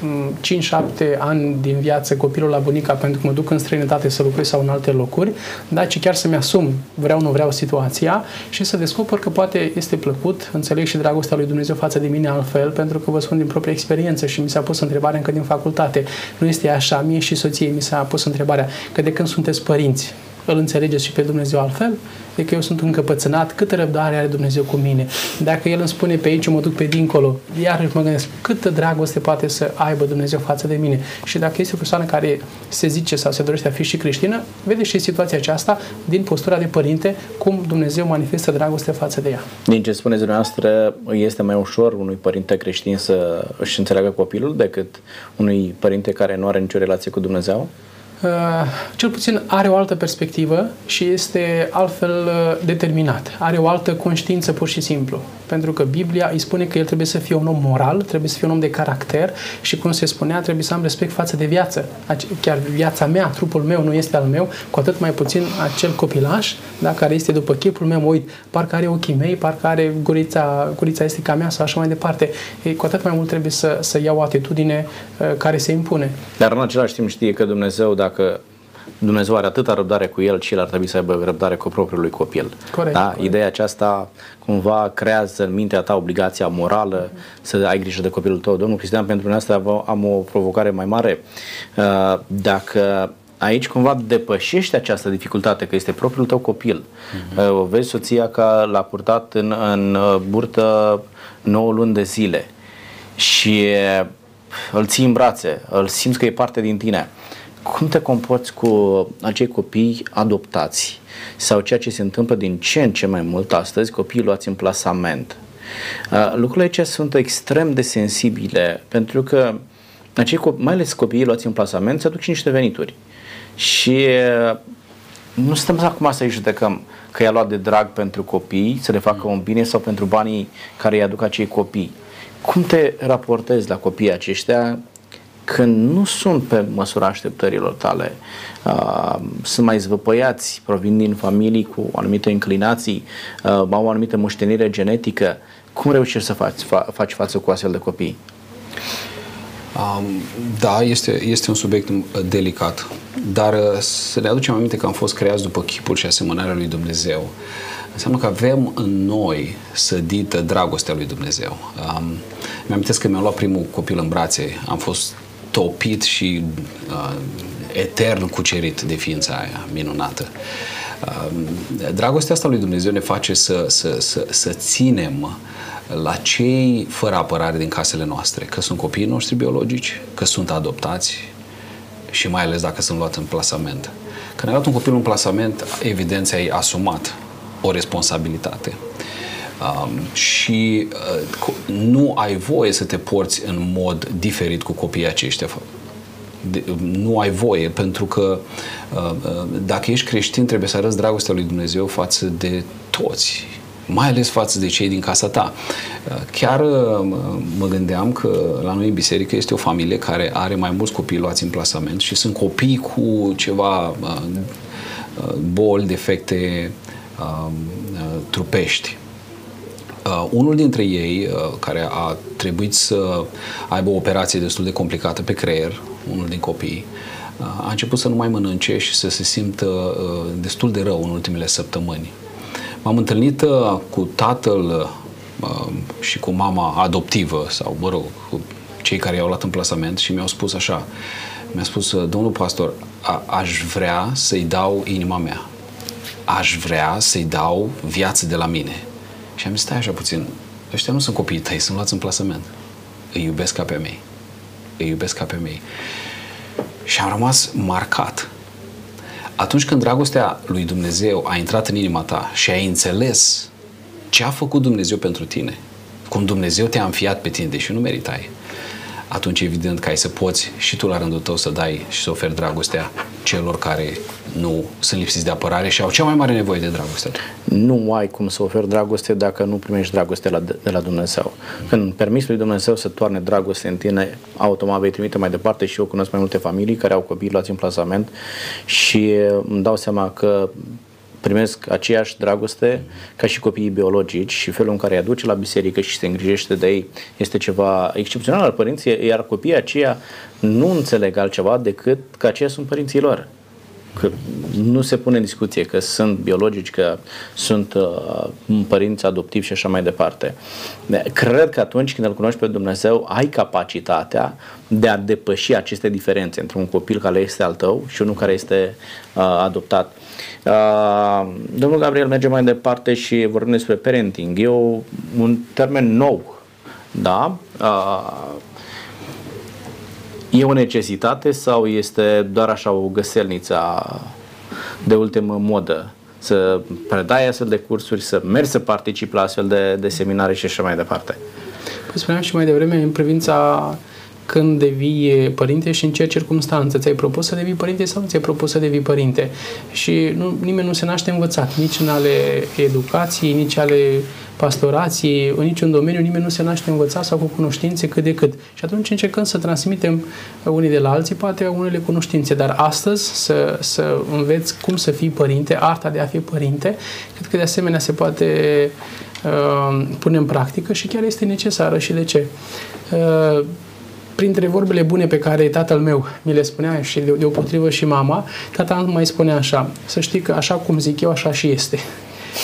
5-7 ani din viață copilul la bunica pentru că mă duc în străinătate să lucrez sau în alte locuri, dar ci chiar să-mi asum, vreau, nu vreau, situația și să descoper că poate este plăcut, înțeleg și dragostea lui Dumnezeu față de mine altfel, pentru că vă spun din proprie experiență și mi s-a pus întrebarea încă din facultate. Nu este așa, mie și soției mi s-a pus întrebarea. Că de când sunteți părinți, îl înțelegeți și pe Dumnezeu altfel? E că eu sunt încăpățânat, câtă răbdare are Dumnezeu cu mine. Dacă El îmi spune pe aici, mă duc pe dincolo, iar mă gândesc câtă dragoste poate să aibă Dumnezeu față de mine. Și dacă este o persoană care se zice sau se dorește a fi și creștină, vede și situația aceasta din postura de părinte, cum Dumnezeu manifestă dragoste față de ea. Din ce spuneți dumneavoastră, este mai ușor unui părinte creștin să își înțeleagă copilul decât unui părinte care nu are nicio relație cu Dumnezeu? Uh, cel puțin are o altă perspectivă și este altfel uh, determinat. Are o altă conștiință pur și simplu. Pentru că Biblia îi spune că el trebuie să fie un om moral, trebuie să fie un om de caracter și, cum se spunea, trebuie să am respect față de viață. Chiar viața mea, trupul meu nu este al meu, cu atât mai puțin acel copilaș, da, care este după chipul meu, mă uit, parcă are ochii mei, parcă are gurița, gurița este ca mea sau așa mai departe. E, cu atât mai mult trebuie să, să iau o atitudine uh, care se impune. Dar în același timp știe că Dumnezeu, dacă Dumnezeu are atâta răbdare cu el și el ar trebui să aibă răbdare cu propriul lui copil. Corect, da? corect. Ideea aceasta cumva creează în mintea ta obligația morală să ai grijă de copilul tău. Domnul Cristian, pentru mine asta am o provocare mai mare. Uh, dacă aici cumva depășești această dificultate, că este propriul tău copil. Uh-huh. Vezi soția că l-a purtat în, în uh, burtă 9 luni de zile și îl ții în brațe, îl simți că e parte din tine cum te comporți cu acei copii adoptați sau ceea ce se întâmplă din ce în ce mai mult astăzi, copiii luați în plasament. Uh, lucrurile aici sunt extrem de sensibile pentru că acei copii, mai ales copiii luați în plasament se aduc și niște venituri. Și uh, nu stăm acum să-i judecăm că i-a luat de drag pentru copii, să le facă un bine sau pentru banii care îi aduc acei copii. Cum te raportezi la copiii aceștia când nu sunt pe măsura așteptărilor tale, uh, sunt mai zvăpăiați, provin din familii cu anumite inclinații, uh, au o anumită moștenire genetică, cum reușești să faci, fa- faci față cu astfel de copii? Um, da, este, este un subiect uh, delicat, dar uh, să ne aducem aminte că am fost creați după chipul și asemănarea lui Dumnezeu. Înseamnă că avem în noi sădită dragostea lui Dumnezeu. Um, mi-am că mi-am luat primul copil în brațe, am fost topit și uh, etern cucerit de ființa aia minunată. Uh, dragostea asta lui Dumnezeu ne face să, să, să, să ținem la cei fără apărare din casele noastre, că sunt copiii noștri biologici, că sunt adoptați și mai ales dacă sunt luați în plasament. Când ai luat un copil în plasament, evident ai asumat o responsabilitate. Um, și uh, nu ai voie să te porți în mod diferit cu copiii aceștia. De, nu ai voie, pentru că uh, uh, dacă ești creștin, trebuie să arăți dragostea lui Dumnezeu față de toți, mai ales față de cei din casa ta. Uh, chiar uh, mă gândeam că la noi în biserică este o familie care are mai mulți copii luați în plasament și sunt copii cu ceva uh, boli, defecte trupești. Uh, unul dintre ei, uh, care a trebuit să aibă o operație destul de complicată pe creier, unul din copii, uh, a început să nu mai mănânce și să se simtă uh, destul de rău în ultimele săptămâni. M-am întâlnit uh, cu tatăl uh, și cu mama adoptivă, sau, mă rog, cu cei care i-au luat în plasament și mi-au spus așa, mi-a spus, domnul pastor, a- aș vrea să-i dau inima mea. Aș vrea să-i dau viață de la mine și am zis, stai așa puțin, ăștia nu sunt copiii tăi, sunt luați în plasament. Îi iubesc ca pe mei. Îi iubesc ca pe mei. Și am rămas marcat. atunci când dragostea lui Dumnezeu a intrat în inima ta și ai înțeles ce a făcut Dumnezeu pentru tine, cum Dumnezeu te-a înfiat pe tine, deși nu meritai, atunci evident că ai să poți și tu la rândul tău să dai și să oferi dragostea celor care nu sunt lipsiți de apărare și au cea mai mare nevoie de dragoste. Nu ai cum să oferi dragoste dacă nu primești dragoste la, de la Dumnezeu. Când permiți lui Dumnezeu să toarne dragoste în tine, automat vei trimite mai departe și eu cunosc mai multe familii care au copii luați în plasament și îmi dau seama că primesc aceeași dragoste ca și copiii biologici și felul în care îi aduce la biserică și se îngrijește de ei este ceva excepțional al părinții, iar copiii aceia nu înțeleg altceva decât că aceia sunt părinții lor că nu se pune în discuție că sunt biologici, că sunt uh, părinți adoptivi și așa mai departe. Cred că atunci când îl cunoști pe Dumnezeu, ai capacitatea de a depăși aceste diferențe între un copil care este al tău și unul care este uh, adoptat. Uh, domnul Gabriel merge mai departe și vorbim despre parenting. E o, un termen nou, da? Uh, E o necesitate sau este doar așa o găselniță de ultimă modă? Să predai astfel de cursuri, să mergi să participi la astfel de, de seminare și așa mai departe? Păi spuneam și mai devreme în privința când devii părinte și în ce circunstanță. Ți-ai propus să devii părinte sau nu ți-ai propus să devii părinte? Și nu, nimeni nu se naște învățat, nici în ale educației, nici ale pastorației, în niciun domeniu nimeni nu se naște învățat sau cu cunoștințe cât de cât. Și atunci încercăm să transmitem unii de la alții poate unele cunoștințe, dar astăzi să, să înveți cum să fii părinte, arta de a fi părinte, cred că de asemenea se poate uh, pune în practică și chiar este necesară. Și de ce? Uh, printre vorbele bune pe care tatăl meu mi le spunea și de, deopotrivă și mama, tata mai spunea așa, să știi că așa cum zic eu, așa și este.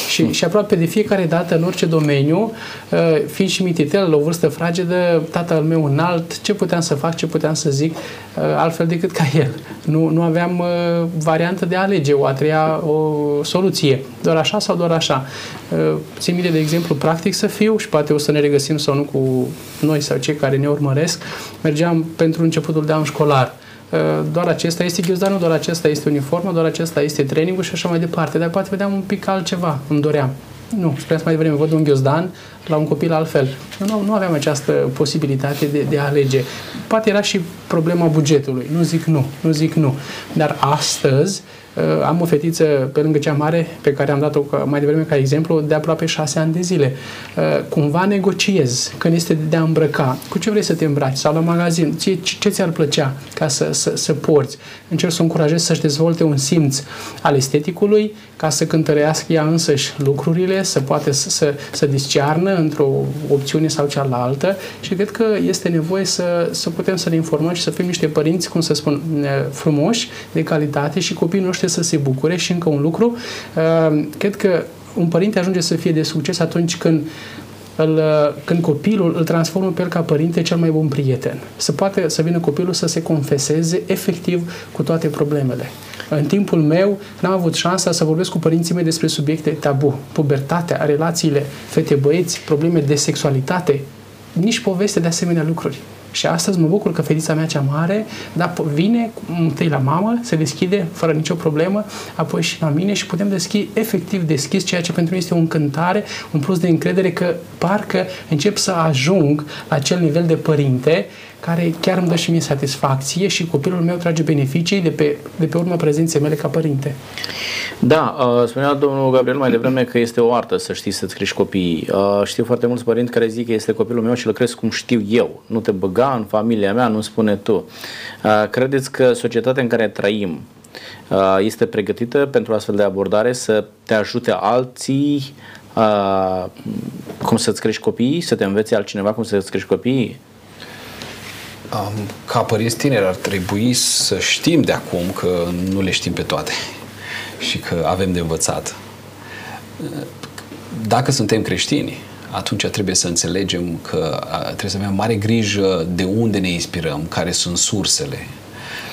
Și, și aproape de fiecare dată, în orice domeniu, uh, fiind și mititel, la o vârstă fragedă, tatăl meu înalt, ce puteam să fac, ce puteam să zic, uh, altfel decât ca el. Nu, nu aveam uh, variantă de a alege o a treia o soluție. Doar așa sau doar așa. Țin minte, de exemplu, practic să fiu și poate o să ne regăsim sau nu cu noi sau cei care ne urmăresc. Mergeam pentru începutul de an școlar Uh, doar acesta este ghiozdanul, doar acesta este uniformă, doar acesta este trainingul și așa mai departe. Dar poate vedeam un pic altceva, îmi doream. Nu, spuneați mai devreme, văd un ghiozdan la un copil altfel. Eu nu, nu aveam această posibilitate de, de a alege. Poate era și problema bugetului. Nu zic nu, nu zic nu. Dar astăzi, Uh, am o fetiță pe lângă cea mare, pe care am dat-o mai devreme ca exemplu, de aproape șase ani de zile. Uh, cumva negociez când este de a îmbrăca. Cu ce vrei să te îmbraci? Sau la magazin? Ce, ce ți-ar plăcea ca să, să, să porți? Încerc să o încurajez să-și dezvolte un simț al esteticului, ca să cântărească ea însăși lucrurile, să poate să, să, să discearnă într-o opțiune sau cealaltă și cred că este nevoie să, să putem să ne informăm și să fim niște părinți, cum să spun, frumoși, de calitate și copiii noștri să se bucure și încă un lucru, uh, cred că un părinte ajunge să fie de succes atunci când îl, când copilul îl transformă pe el ca părinte cel mai bun prieten. Să poate să vină copilul să se confeseze efectiv cu toate problemele. În timpul meu n-am avut șansa să vorbesc cu părinții mei despre subiecte tabu, pubertatea, relațiile, fete-băieți, probleme de sexualitate, nici poveste de asemenea lucruri. Și astăzi mă bucur că fetița mea cea mare da, vine întâi la mamă, se deschide fără nicio problemă, apoi și la mine și putem deschide efectiv deschis, ceea ce pentru mine este o încântare, un plus de încredere că parcă încep să ajung la acel nivel de părinte care chiar îmi dă și mie satisfacție și copilul meu trage beneficii de pe, de pe urma prezenței mele ca părinte. Da, uh, spunea domnul Gabriel mai devreme că este o artă să știi să-ți crești copiii. Uh, știu foarte mulți părinți care zic că este copilul meu și îl cresc cum știu eu. Nu te băga în familia mea, nu spune tu. Uh, credeți că societatea în care trăim este pregătită pentru astfel de abordare să te ajute alții cum să-ți crești copiii, să te învețe altcineva cum să-ți crești copiii? Ca părinți tineri ar trebui să știm de acum că nu le știm pe toate și că avem de învățat. Dacă suntem creștini, atunci trebuie să înțelegem că trebuie să avem mare grijă de unde ne inspirăm, care sunt sursele.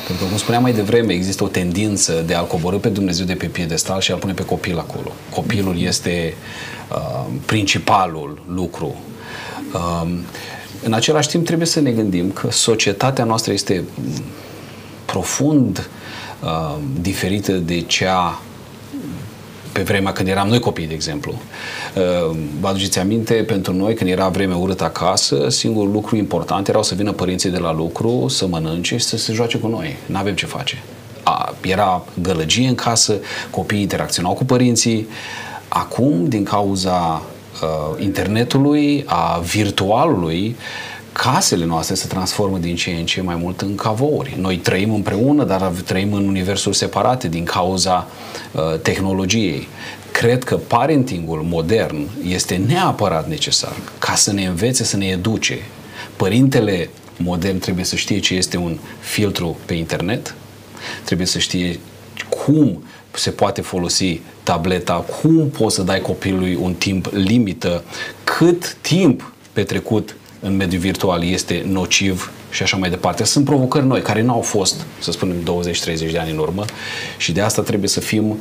Pentru că, cum spuneam mai devreme, există o tendință de a-L coborâ pe Dumnezeu de pe piedestal și a-L pune pe copil acolo. Copilul este uh, principalul lucru. Uh, în același timp trebuie să ne gândim că societatea noastră este profund uh, diferită de cea pe vremea când eram noi copii, de exemplu. Uh, vă aduceți aminte, pentru noi, când era vreme urât acasă, singurul lucru important era să vină părinții de la lucru, să mănânce și să se joace cu noi. Nu avem ce face. A, era gălăgie în casă, copiii interacționau cu părinții. Acum, din cauza uh, internetului, a virtualului, casele noastre se transformă din ce în ce mai mult în cavouri. Noi trăim împreună, dar trăim în universuri separate din cauza uh, tehnologiei. Cred că parentingul modern este neapărat necesar ca să ne învețe să ne educe. Părintele modern trebuie să știe ce este un filtru pe internet, trebuie să știe cum se poate folosi tableta, cum poți să dai copilului un timp limită, cât timp petrecut în mediul virtual este nociv și așa mai departe. Sunt provocări noi care nu au fost, să spunem, 20-30 de ani în urmă și de asta trebuie să fim uh,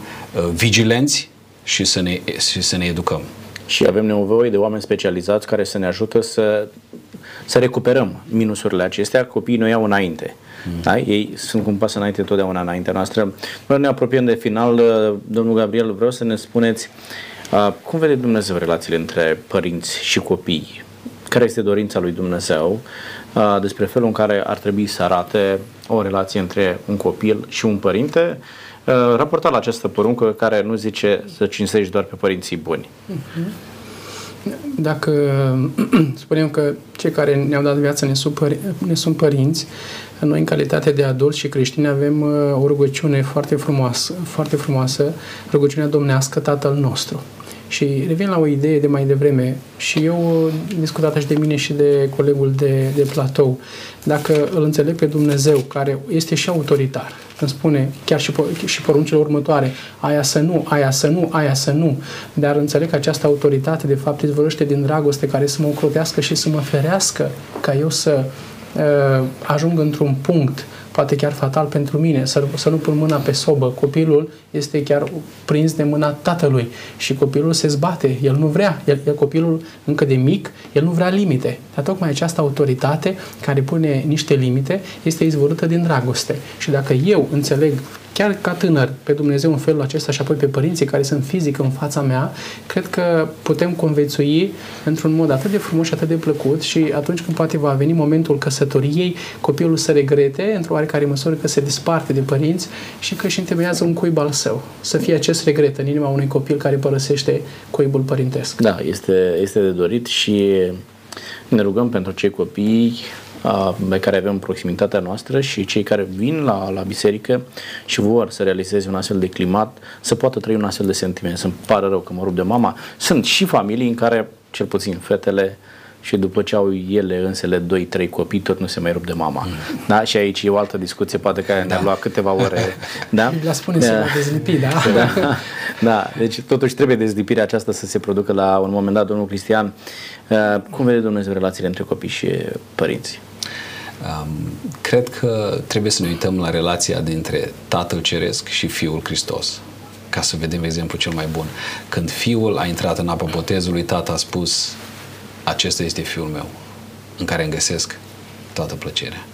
vigilenți și să ne, și să ne educăm. Și avem nevoie de oameni specializați care să ne ajută să, să recuperăm minusurile acestea. Copiii noi iau înainte. Mm. Da? Ei sunt cum pas înainte totdeauna înaintea noastră. Noi ne apropiem de final. Uh, domnul Gabriel, vreau să ne spuneți uh, cum vede Dumnezeu relațiile între părinți și copii? Care este dorința lui Dumnezeu uh, despre felul în care ar trebui să arate o relație între un copil și un părinte? Uh, raportat la această poruncă care nu zice să cinstești doar pe părinții buni. Mhm. Dacă (clears throat) spunem că cei care ne-au dat viață ne sunt, pări, ne sunt părinți, noi în calitate de adulți și creștini avem uh, o rugăciune foarte frumoasă, foarte frumoasă, rugăciunea domnească Tatăl nostru. Și revin la o idee de mai devreme și eu discutat și de mine și de colegul de, de platou. Dacă îl înțeleg pe Dumnezeu, care este și autoritar, îmi spune chiar și, și poruncile următoare, aia să nu, aia să nu, aia să nu, dar înțeleg că această autoritate de fapt izvorăște din dragoste care să mă ocrotească și să mă ferească ca eu să uh, ajung într-un punct poate chiar fatal pentru mine, să, să nu pun mâna pe sobă. Copilul este chiar prins de mâna tatălui și copilul se zbate, el nu vrea, el, el copilul încă de mic, el nu vrea limite. Dar tocmai această autoritate care pune niște limite este izvorâtă din dragoste. Și dacă eu înțeleg chiar ca tânăr, pe Dumnezeu în felul acesta și apoi pe părinții care sunt fizic în fața mea, cred că putem conviețui într-un mod atât de frumos și atât de plăcut și atunci când poate va veni momentul căsătoriei, copilul să regrete într-o oarecare măsură că se desparte de părinți și că își întemeiază un cuib al său. Să fie acest regret în inima unui copil care părăsește cuibul părintesc. Da, este, este de dorit și ne rugăm pentru cei copii pe care avem proximitatea noastră și cei care vin la, la biserică și vor să realizeze un astfel de climat, să poată trăi un astfel de sentiment. Să-mi pare rău că mă rup de mama. Sunt și familii în care, cel puțin fetele, și după ce au ele însele 2-3 copii, tot nu se mai rup de mama. Mm. Da? Și aici e o altă discuție, poate care da. ne-ar lua câteva ore. (laughs) Da? La spune da. să dezlipi, da? (laughs) da? Da, deci totuși trebuie dezlipirea aceasta să se producă la un moment dat, domnul Cristian. Uh, cum vede Dumnezeu relațiile între copii și părinți? Um, cred că trebuie să ne uităm la relația dintre Tatăl Ceresc și Fiul Hristos ca să vedem exemplu cel mai bun. Când fiul a intrat în apă botezului, tata a spus, acesta este fiul meu, în care îmi găsesc toată plăcerea.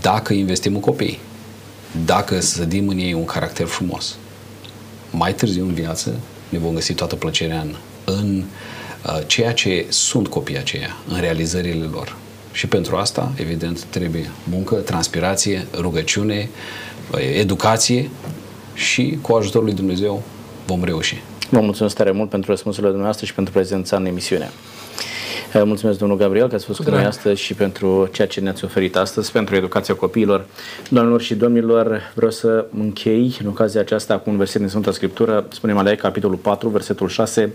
Dacă investim în copii, dacă sădim în ei un caracter frumos, mai târziu în viață ne vom găsi toată plăcerea în, în uh, ceea ce sunt copiii aceia, în realizările lor. Și pentru asta, evident, trebuie muncă, transpirație, rugăciune, educație și cu ajutorul lui Dumnezeu vom reuși. Vă mulțumesc tare mult pentru răspunsurile dumneavoastră și pentru prezența în emisiune. Mulțumesc, domnul Gabriel, că ați fost cu noi astăzi și pentru ceea ce ne-ați oferit astăzi, pentru educația copiilor. Doamnelor și domnilor, vreau să închei în ocazia aceasta cu un verset din Sfânta Scriptură, spunem Malai, capitolul 4, versetul 6.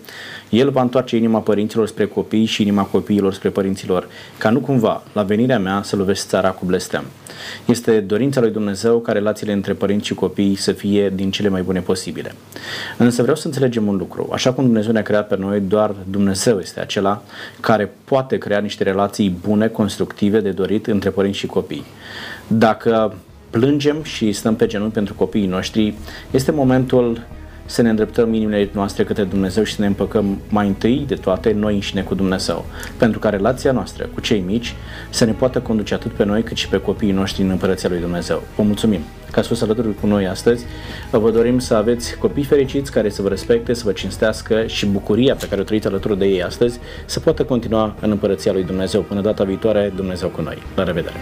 El va întoarce inima părinților spre copii și inima copiilor spre părinților, ca nu cumva, la venirea mea, să lovești țara cu blestem. Este dorința lui Dumnezeu ca relațiile între părinți și copii să fie din cele mai bune posibile. Însă vreau să înțelegem un lucru. Așa cum Dumnezeu ne-a creat pe noi, doar Dumnezeu este acela care poate crea niște relații bune, constructive, de dorit între părinți și copii. Dacă plângem și stăm pe genunchi pentru copiii noștri, este momentul să ne îndreptăm inimile noastre către Dumnezeu și să ne împăcăm mai întâi de toate noi înșine cu Dumnezeu, pentru ca relația noastră cu cei mici să ne poată conduce atât pe noi cât și pe copiii noștri în Împărăția lui Dumnezeu. Vă mulțumim că ați fost alături cu noi astăzi. Vă dorim să aveți copii fericiți care să vă respecte, să vă cinstească și bucuria pe care o trăiți alături de ei astăzi să poată continua în Împărăția lui Dumnezeu. Până data viitoare, Dumnezeu cu noi. La revedere!